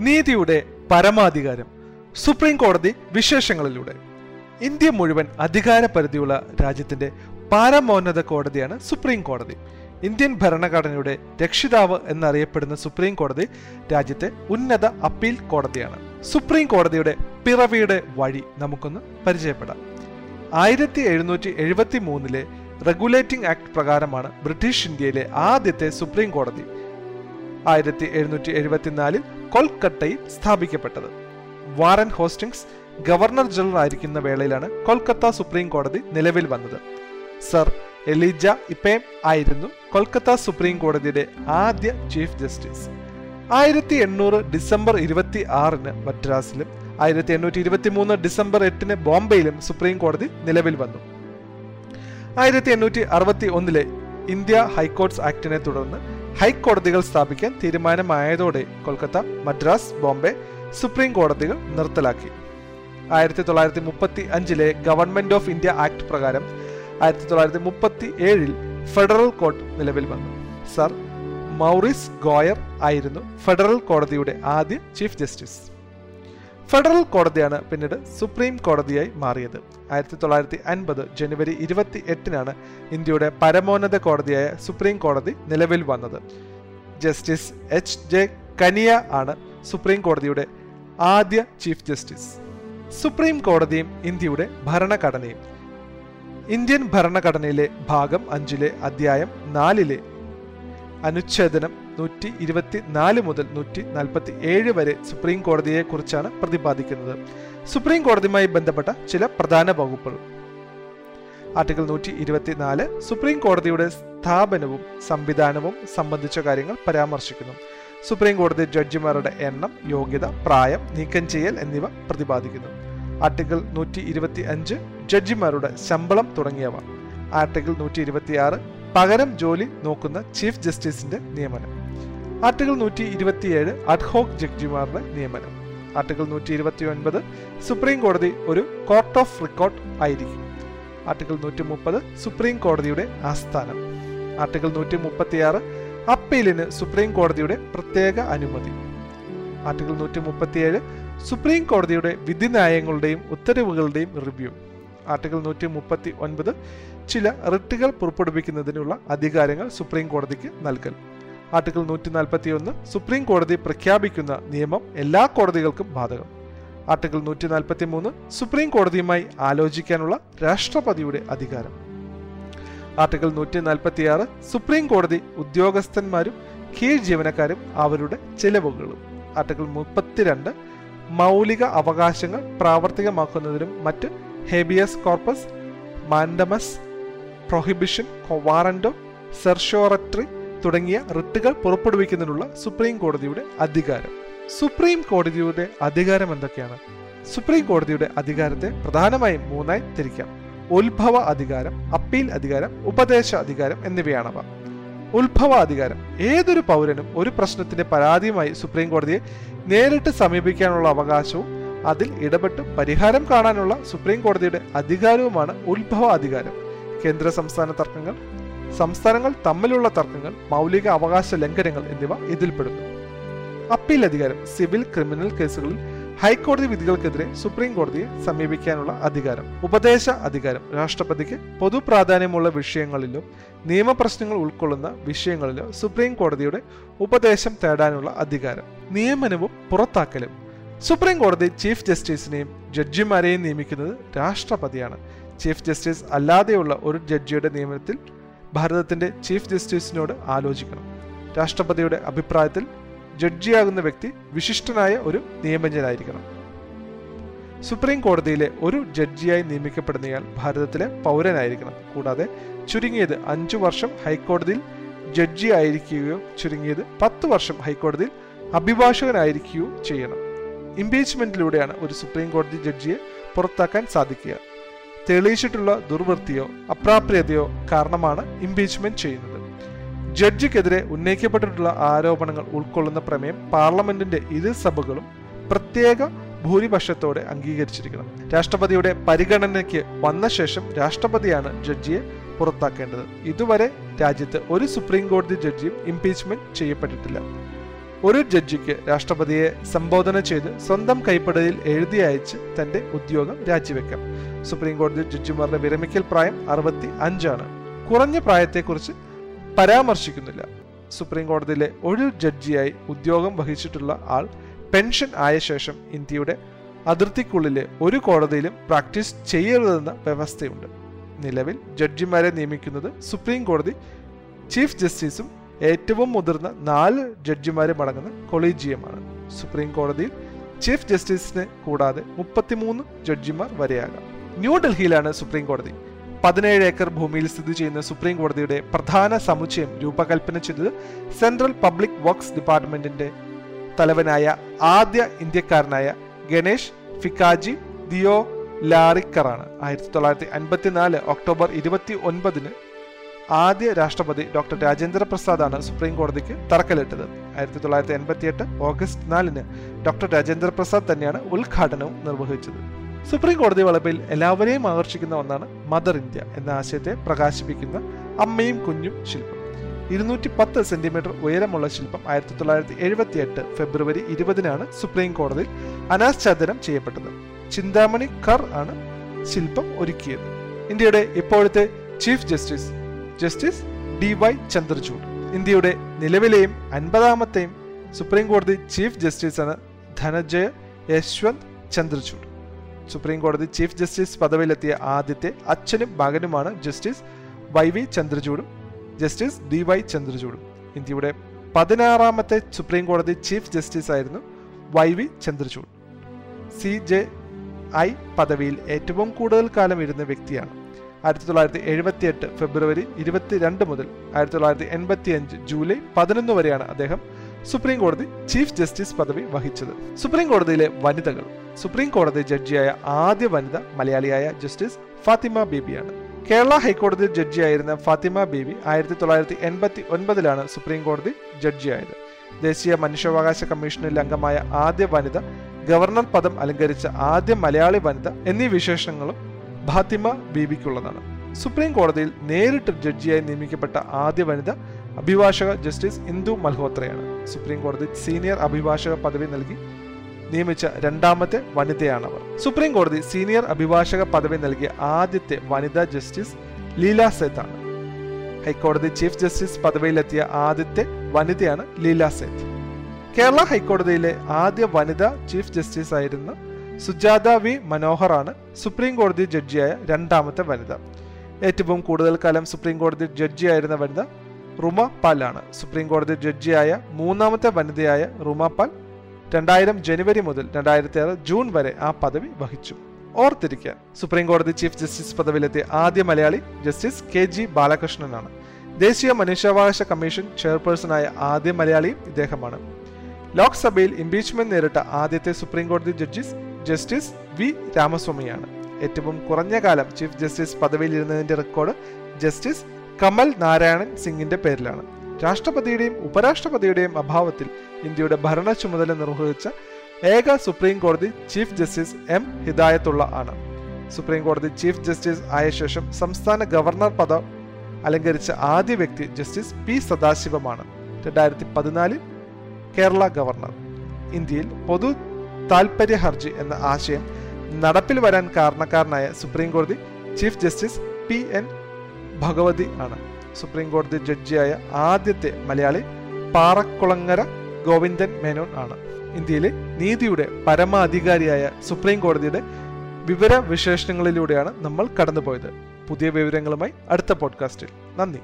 നീതിയുടെ പരമാധികാരം. സുപ്രീം കോടതി വിശേഷങ്ങളിലൂടെ. ഇന്ത്യ മുഴുവൻ അധികാര പരിധിയുള്ള രാജ്യത്തിന്റെ പരമോന്നത കോടതിയാണ് സുപ്രീം കോടതി ഇന്ത്യൻ ഭരണഘടനയുടെ രക്ഷിതാവ് എന്നറിയപ്പെടുന്ന സുപ്രീം കോടതി രാജ്യത്തെ ഉന്നത അപ്പീൽ കോടതിയാണ്. സുപ്രീം കോടതിയുടെ പിറവിയുടെ വഴി നമുക്കൊന്ന് പരിചയപ്പെടാം. ആയിരത്തി എഴുന്നൂറ്റി എഴുപത്തി മൂന്നിലെ റെഗുലേറ്റിംഗ് ആക്ട് പ്രകാരമാണ് ബ്രിട്ടീഷ് ഇന്ത്യയിലെ ആദ്യത്തെ സുപ്രീം കോടതി ആയിരത്തി എഴുന്നൂറ്റി എഴുപത്തിനാലിൽ കൊൽക്കത്തയിൽ സ്ഥാപിക്കപ്പെട്ടത്. വാറൻ ഹോസ്റ്റിംഗ്സ് ഗവർണർ ജനറൽ ആയിരിക്കുന്ന വേളയിലാണ് കൊൽക്കത്ത സുപ്രീം കോടതി നിലവിൽ വന്നത്. സർ എലിജ ഇപ്പേം ആയിരുന്നു കൊൽക്കത്ത സുപ്രീം കോടതിയുടെ ആദ്യ ചീഫ് ജസ്റ്റിസ്. ആയിരത്തി എണ്ണൂറ് ഡിസംബർ ഇരുപത്തി ആറിന് മദ്രാസിലും ആയിരത്തി എണ്ണൂറ്റി ഇരുപത്തി മൂന്ന് ഡിസംബർ എട്ടിന് ബോംബെയിലും സുപ്രീം കോടതി നിലവിൽ വന്നു. ആയിരത്തി എണ്ണൂറ്റി അറുപത്തി ഒന്നിലെ ഇന്ത്യ ഹൈക്കോർട്സ് ആക്ടിനെ തുടർന്ന് ഹൈക്കോടതികൾ സ്ഥാപിക്കാൻ തീരുമാനമായതോടെ കൊൽക്കത്ത മദ്രാസ് ബോംബെ സുപ്രീം കോടതികൾ നിർത്തലാക്കി. ആയിരത്തി തൊള്ളായിരത്തി മുപ്പത്തി അഞ്ചിലെ ഗവൺമെന്റ് ഓഫ് ഇന്ത്യ ആക്ട് പ്രകാരം ആയിരത്തി തൊള്ളായിരത്തി മുപ്പത്തി ഏഴിൽ ഫെഡറൽ കോർട്ട് നിലവിൽ വന്നു. സർ മൗറിസ് ഗോയർ ആയിരുന്നു ഫെഡറൽ കോടതിയുടെ ആദ്യ ചീഫ് ജസ്റ്റിസ്. ഫെഡറൽ കോടതിയാണ് പിന്നീട് സുപ്രീം കോടതിയായി മാറിയത്. ആയിരത്തി തൊള്ളായിരത്തി അൻപത് ജനുവരി ഇരുപത്തി എട്ടിനാണ് ഇന്ത്യയുടെ പരമോന്നത കോടതിയായ സുപ്രീം കോടതി നിലവിൽ വന്നത്. Justice H. ജെ. കനിയ ആണ് സുപ്രീം കോടതിയുടെ ആദ്യ ചീഫ് ജസ്റ്റിസ്. സുപ്രീം കോടതിയും ഇന്ത്യയുടെ ഭരണഘടനയും. ഇന്ത്യൻ ഭരണഘടനയിലെ ഭാഗം അഞ്ചിലെ അധ്യായം നാലിലെ അനുച്ഛേദനം നൂറ്റി ഇരുപത്തി നാല് മുതൽ നൂറ്റി നാൽപ്പത്തി ഏഴ് വരെ സുപ്രീം കോടതിയെ കുറിച്ചാണ് പ്രതിപാദിക്കുന്നത്. സുപ്രീം കോടതിയുമായി ബന്ധപ്പെട്ട ചില പ്രധാന വകുപ്പുകൾ. ആർട്ടിക്കിൾ നൂറ്റി ഇരുപത്തിനാല് സുപ്രീം കോടതിയുടെ സ്ഥാപനവും സംവിധാനവും സംബന്ധിച്ച കാര്യങ്ങൾ പരാമർശിക്കുന്നു. സുപ്രീം കോടതി ജഡ്ജിമാരുടെ എണ്ണം യോഗ്യത പ്രായം നീക്കം ചെയ്യൽ എന്നിവ പ്രതിപാദിക്കുന്നു. ആർട്ടിക്കിൾ നൂറ്റി ഇരുപത്തി അഞ്ച് ജഡ്ജിമാരുടെ ശമ്പളം തുടങ്ങിയവ. ആർട്ടിക്കിൾ നൂറ്റി ഇരുപത്തി ആറ് പകരം ജോലി നോക്കുന്ന ചീഫ് ജസ്റ്റിസിന്റെ നിയമനം. ആർട്ടിക്കിൾ നൂറ്റി ഇരുപത്തിയേഴ് അഡ്ഹോക് ജഡ്ജിമാരുടെ നിയമനം. ആർട്ടിക്കിൾ നൂറ്റി ഇരുപത്തി ഒൻപത് സുപ്രീം കോടതി ഒരു കോർട്ട് ഓഫ് റെക്കോർഡ് ആയിരിക്കും. ആർട്ടിക്കിൾ നൂറ്റി മുപ്പത് സുപ്രീം കോടതിയുടെ ആസ്ഥാനം. ആർട്ടിക്കിൾ നൂറ്റി മുപ്പത്തിയാറ് അപ്പീലിന് സുപ്രീം കോടതിയുടെ പ്രത്യേക അനുമതി. ആർട്ടിക്കിൾ നൂറ്റി മുപ്പത്തിയേഴ് സുപ്രീം കോടതിയുടെ വിധിന്യായങ്ങളുടെയും ഉത്തരവുകളുടെയും റിവ്യൂ. ആർട്ടിക്കിൾ നൂറ്റി മുപ്പത്തി ഒൻപത് ചില റിട്ടുകൾ പുറപ്പെടുവിക്കുന്നതിനുള്ള അധികാരങ്ങൾ സുപ്രീം കോടതിക്ക് നൽകൽ. ആർട്ടിക്കിൾ നൂറ്റി നാൽപ്പത്തി ഒന്ന് സുപ്രീം കോടതി പ്രഖ്യാപിക്കുന്ന നിയമം എല്ലാ കോടതികൾക്കും ബാധകം. ആർട്ടിക്കിൾ നൂറ്റി നാൽപ്പത്തി മൂന്ന് സുപ്രീം കോടതിയുമായി ആലോചിക്കാനുള്ള രാഷ്ട്രപതിയുടെ അധികാരം. ആർട്ടിക്കിൾ നൂറ്റി നാൽപ്പത്തി ആറ് സുപ്രീം കോടതി ഉദ്യോഗസ്ഥന്മാരും കീഴ് ജീവനക്കാരും അവരുടെ ചെലവുകളും. ആർട്ടിക്കിൾ മുപ്പത്തിരണ്ട് മൗലിക അവകാശങ്ങൾ പ്രാവർത്തികമാക്കുന്നതിനും മറ്റ് habeas corpus mandamus prohibition quo warranto certiorari തുടങ്ങിയ റിട്ടുകൾ പുറപ്പെടുവിക്കുന്നതിനുള്ള സുപ്രീം കോടതിയുടെ അധികാരം. സുപ്രീം കോടതിയുടെ അധികാരം എന്തൊക്കെയാണ്? സുപ്രീം കോടതിയുടെ അധികാരത്തെ പ്രധാനമായും മൂന്നായി തിരിക്കാം. ഉത്ഭവ അധികാരം അപ്പീൽ അധികാരം ഉപദേശ അധികാരം എന്നിവയാണവ. ഉത്ഭവ അധികാരം ഏതൊരു പൗരനും ഒരു പ്രശ്നത്തിന്റെ പരാതിയുമായി സുപ്രീം കോടതിയെ നേരിട്ട് സമീപിക്കാനുള്ള അവകാശവും അതിൽ ഇടപെട്ട് പരിഹാരം കാണാനുള്ള സുപ്രീം കോടതിയുടെ അധികാരവുമാണ് ഉത്ഭവ അധികാരം. കേന്ദ്ര സംസ്ഥാന തർക്കങ്ങൾ സംസ്ഥാനങ്ങൾ തമ്മിലുള്ള തർക്കങ്ങൾ മൗലിക അവകാശ ലംഘനങ്ങൾ എന്നിവ ഇതിൽപ്പെടുന്നു അപ്പീൽ അധികാരം സിവിൽ ക്രിമിനൽ കേസുകളിൽ ഹൈക്കോടതി വിധികൾക്കെതിരെ സുപ്രീം കോടതിയെ സമീപിക്കാനുള്ള അധികാരം ഉപദേശ അധികാരം രാഷ്ട്രപതിക്ക് പൊതു പ്രാധാന്യമുള്ള വിഷയങ്ങളിലോ നിയമപ്രശ്നങ്ങൾ ഉൾക്കൊള്ളുന്ന വിഷയങ്ങളിലും സുപ്രീം കോടതിയുടെ ഉപദേശം തേടാനുള്ള അധികാരം നിയമനവും പുറത്താക്കലും. സുപ്രീം കോടതി ചീഫ് ജസ്റ്റിസിനെയും ജഡ്ജിമാരെയും നിയമിക്കുന്നത് രാഷ്ട്രപതിയാണ്. ചീഫ് ജസ്റ്റിസ് അല്ലാതെയുള്ള ഒരു ജഡ്ജിയുടെ നിയമനത്തിൽ ഭാരതത്തിന്റെ ചീഫ് ജസ്റ്റിസിനോട് ആലോചിക്കണം. രാഷ്ട്രപതിയുടെ അഭിപ്രായത്തിൽ ജഡ്ജിയാകുന്ന വ്യക്തി വിശിഷ്ടനായ ഒരു നിയമജ്ഞനായിരിക്കണം. സുപ്രീം കോടതിയിലെ ഒരു ജഡ്ജിയായി നിയമിക്കപ്പെടുന്നയാൾ ഭാരതത്തിലെ പൗരനായിരിക്കണം. കൂടാതെ ചുരുങ്ങിയത് അഞ്ചു വർഷം ഹൈക്കോടതിയിൽ ജഡ്ജി ആയിരിക്കുകയോ ചുരുങ്ങിയത് പത്ത് വർഷം ഹൈക്കോടതിയിൽ അഭിഭാഷകനായിരിക്കുകയോ ചെയ്യണം. ഇംപീച്ച്മെന്റിലൂടെയാണ് ഒരു സുപ്രീം കോടതി ജഡ്ജിയെ പുറത്താക്കാൻ സാധിക്കുക. തെളിയിച്ചിട്ടുള്ള ദുർവൃത്തിയോ അപ്രാപ്യതയോ കാരണമാണ് ഇംപീച്ച്മെന്റ് ചെയ്യുന്നത്. ജഡ്ജിക്കെതിരെ ഉന്നയിക്കപ്പെട്ടിട്ടുള്ള ആരോപണങ്ങൾ ഉൾക്കൊള്ളുന്ന പ്രമേയം പാർലമെന്റിന്റെ ഇരു സഭകളും പ്രത്യേക ഭൂരിപക്ഷത്തോടെ അംഗീകരിച്ചിരിക്കണം. രാഷ്ട്രപതിയുടെ പരിഗണനയ്ക്ക് വന്ന ശേഷം രാഷ്ട്രപതിയാണ് ജഡ്ജിയെ പുറത്താക്കേണ്ടത്. ഇതുവരെ രാജ്യത്ത് ഒരു സുപ്രീം കോടതി ജഡ്ജിയും ഇംപീച്ച്മെന്റ് ചെയ്യപ്പെട്ടിട്ടില്ല. ഒരു ജഡ്ജിക്ക് രാഷ്ട്രപതിയെ സംബോധന ചെയ്ത് സ്വന്തം കൈപ്പടയിൽ എഴുതി അയച്ച് തന്റെ ഉദ്യോഗം രാജിവെക്കാം. സുപ്രീം കോടതി ജഡ്ജിമാരുടെ വിരമിക്കൽ പ്രായം അറുപത്തി അഞ്ചാണ്. കുറഞ്ഞ പ്രായത്തെക്കുറിച്ച് പരാമർശിക്കുന്നില്ല. സുപ്രീം കോടതിയിലെ ഒരു ജഡ്ജിയായി ഉദ്യോഗം വഹിച്ചിട്ടുള്ള ആൾ പെൻഷൻ ആയ ശേഷം ഇന്ത്യയുടെ അതിർത്തിക്കുള്ളിലെ ഒരു കോടതിയിലും പ്രാക്ടീസ് ചെയ്യരുതെന്ന വ്യവസ്ഥയുണ്ട്. നിലവിൽ ജഡ്ജിമാരെ നിയമിക്കുന്നത് സുപ്രീം കോടതി ചീഫ് ജസ്റ്റിസും ഏറ്റവും മുതിർന്ന നാല് ജഡ്ജിമാരും അടങ്ങുന്ന കൊളീജിയമാണ്. സുപ്രീം കോടതിയിൽ ചീഫ് ജസ്റ്റിസിനെ കൂടാതെ മുപ്പത്തിമൂന്ന് ജഡ്ജിമാർ വരെയാകാം. ന്യൂഡൽഹിയിലാണ് സുപ്രീം കോടതി. പതിനേഴ് ഏക്കർ ഭൂമിയിൽ സ്ഥിതി ചെയ്യുന്ന സുപ്രീം കോടതിയുടെ പ്രധാന സമുച്ചയം രൂപകൽപ്പന ചെയ്തത് സെൻട്രൽ പബ്ലിക് വർക്ക്സ് ഡിപ്പാർട്ട്മെന്റിന്റെ തലവനായ ആദ്യ ഇന്ത്യക്കാരനായ ഗണേഷ് ഫിക്കാജി ദിയോ ലാറിക്കറാണ് ആയിരത്തി തൊള്ളായിരത്തി അൻപത്തിനാല് ഒക്ടോബർ ഇരുപത്തി ഒൻപതിന് ആദ്യ രാഷ്ട്രപതി ഡോക്ടർ രാജേന്ദ്ര പ്രസാദാണ് സുപ്രീം കോടതിക്ക് തറക്കല്ലിട്ടത്. ആയിരത്തി തൊള്ളായിരത്തി എൺപത്തി എട്ട് ഓഗസ്റ്റ് നാലിന് ഡോക്ടർ രാജേന്ദ്ര പ്രസാദ് തന്നെയാണ് ഉദ്ഘാടനവും നിർവഹിച്ചത്. സുപ്രീം കോടതി വളപ്പിൽ എല്ലാവരെയും ആകർഷിക്കുന്ന ഒന്നാണ് മദർ ഇന്ത്യ എന്ന ആശയത്തെ പ്രകാശിപ്പിക്കുന്ന അമ്മയും കുഞ്ഞും ശില്പം. ഇരുന്നൂറ്റി പത്ത് സെന്റിമീറ്റർ ഉയരമുള്ള ശില്പം ആയിരത്തി തൊള്ളായിരത്തി എഴുപത്തി എട്ട് ഫെബ്രുവരി ഇരുപതിനാണ് സുപ്രീം കോടതിയിൽ അനാച്ഛാദനം ചെയ്യപ്പെട്ടത്. ചിന്താമണി കർ ആണ് ശില്പം ഒരുക്കിയത്. ഇന്ത്യയുടെ ഇപ്പോഴത്തെ chief justice justice D Y Chandrachud. ഇന്ത്യയുടെ നിലവിലെയും അൻപതാമത്തെയും സുപ്രീം കോടതി ചീഫ് ജസ്റ്റിസാണ് ധനജയ യശ്വന്ത് ചന്ദ്രചൂഡ്. സുപ്രീം കോടതി ചീഫ് ജസ്റ്റിസ് പദവിയിലെത്തിയ ആദ്യത്തെ അച്ഛനും മകനുമാണ് ജസ്റ്റിസ് വൈ വി ചന്ദ്രചൂഡും ജസ്റ്റിസ് ഡി വൈ ചന്ദ്രചൂഡും. ഇന്ത്യയുടെ പതിനാറാമത്തെ സുപ്രീം കോടതി ചീഫ് ജസ്റ്റിസ് ആയിരുന്നു Y V Chandrachud. C J I പദവിയിൽ ഏറ്റവും കൂടുതൽ കാലം ഇരുന്ന വ്യക്തിയാണ് ആയിരത്തി തൊള്ളായിരത്തി എഴുപത്തി എട്ട് ഫെബ്രുവരി ഇരുപത്തിരണ്ട് മുതൽ ആയിരത്തി തൊള്ളായിരത്തി എൺപത്തി അഞ്ച് ജൂലൈ പതിനൊന്ന് വരെയാണ് അദ്ദേഹം സുപ്രീം കോടതി ചീഫ് ജസ്റ്റിസ് പദവി വഹിച്ചത്. സുപ്രീം കോടതിയിലെ വനിതകൾ സുപ്രീം കോടതി ജഡ്ജിയായ ആദ്യ വനിത മലയാളിയായ ജസ്റ്റിസ് ഫാത്തിമ ബീബിയാണ്. കേരള ഹൈക്കോടതി ജഡ്ജിയായിരുന്ന ഫാത്തിമ ബീബി ആയിരത്തി തൊള്ളായിരത്തി എൺപത്തി ഒൻപതിലാണ് സുപ്രീം കോടതി ജഡ്ജിയായത്. ദേശീയ മനുഷ്യാവകാശ കമ്മീഷനിൽ അംഗമായ ആദ്യ വനിത ഗവർണർ പദം അലങ്കരിച്ച ആദ്യ മലയാളി വനിത എന്നീ വിശേഷങ്ങളും ഫാത്തിമ ബീബിക്കുള്ളതാണ്. സുപ്രീം കോടതിയിൽ നേരിട്ട് ജഡ്ജിയായി നിയമിക്കപ്പെട്ട ആദ്യ വനിത അഭിഭാഷക ജസ്റ്റിസ് ഇന്ദു മൽഹോത്രയാണ്. സുപ്രീം കോടതി സീനിയർ അഭിഭാഷക പദവി നൽകി നിയമിച്ച രണ്ടാമത്തെ വനിതയാണ് അവർ സുപ്രീം കോടതി സീനിയർ അഭിഭാഷക പദവി നൽകിയ ആദ്യത്തെ വനിതാ ജസ്റ്റിസ് ലീല സേത്ത് ആണ് ഹൈക്കോടതി ചീഫ് ജസ്റ്റിസ് പദവിയിലെത്തിയ ആദ്യത്തെ വനിതയാണ് ലീല സേത്ത്. കേരള ഹൈക്കോടതിയിലെ ആദ്യ വനിതാ ചീഫ് ജസ്റ്റിസ് ആയിരുന്ന സുജാത വി മനോഹറാണ് സുപ്രീം കോടതി ജഡ്ജിയായ രണ്ടാമത്തെ വനിത. ഏറ്റവും കൂടുതൽ കാലം സുപ്രീം കോടതി ജഡ്ജിയായിരുന്ന വനിത റുമ പാൽ ആണ് സുപ്രീം കോടതി ജഡ്ജിയായ മൂന്നാമത്തെ വനിതയായ റുമ പാൽ രണ്ടായിരം ജനുവരി മുതൽ രണ്ടായിരത്തി ആറ് ജൂൺ വരെ ആ പദവി വഹിച്ചു. ഓർത്തിരിക്കാൻ സുപ്രീം കോടതി ചീഫ് ജസ്റ്റിസ് പദവിയിലെത്തിയ ആദ്യ മലയാളി ജസ്റ്റിസ് കെ ജി ബാലകൃഷ്ണനാണ്. ദേശീയ മനുഷ്യാവകാശ കമ്മീഷൻ ചെയർപേഴ്സണായ ആദ്യ മലയാളിയും ഇദ്ദേഹമാണ്. ലോക്സഭയിൽ ഇംപീച്ച്മെന്റ് നേരിട്ട ആദ്യത്തെ സുപ്രീം കോടതി ജഡ്ജിസ് ജസ്റ്റിസ് വി രാമസ്വാമിയാണ്. ഏറ്റവും കുറഞ്ഞ കാലം ചീഫ് ജസ്റ്റിസ് പദവിയിലിരുന്നതിന്റെ റെക്കോർഡ് ജസ്റ്റിസ് കമൽ നാരായണൻ സിംഗിന്റെ പേരിലാണ്. രാഷ്ട്രപതിയുടെയും ഉപരാഷ്ട്രപതിയുടെയും അഭാവത്തിൽ ഇന്ത്യയുടെ ഭരണ ചുമതല നിർവഹിച്ച ഏക സുപ്രീം കോടതി ചീഫ് ജസ്റ്റിസ് എം ഹിദായത്തുള്ള ആണ്. സുപ്രീം കോടതി ചീഫ് ജസ്റ്റിസ് ആയ ശേഷം സംസ്ഥാന ഗവർണർ പദം അലങ്കരിച്ച ആദ്യ വ്യക്തി ജസ്റ്റിസ് പി സദാശിവമാണ്. രണ്ടായിരത്തി പതിനാലിൽ കേരള ഗവർണർ ഇന്ത്യയിൽ പൊതു താൽപര്യ ഹർജി എന്ന ആശയം നടപ്പിൽ വരാൻ കാരണക്കാരനായ സുപ്രീം കോടതി chief justice P N Bhagwati ആണ്. സുപ്രീം കോടതി ജഡ്ജിയായ ആദ്യത്തെ മലയാളി പാറക്കുളങ്ങര ഗോവിന്ദൻ മേനോൻ ആണ്. ഇന്ത്യയിലെ നീതിയുടെ പരമാധികാരിയായ സുപ്രീം കോടതിയുടെ വിവര വിശേഷണങ്ങളിലൂടെയാണ് നമ്മൾ കടന്നുപോയത്. പുതിയ വിവരങ്ങളുമായി അടുത്ത പോഡ്കാസ്റ്റിൽ. നന്ദി.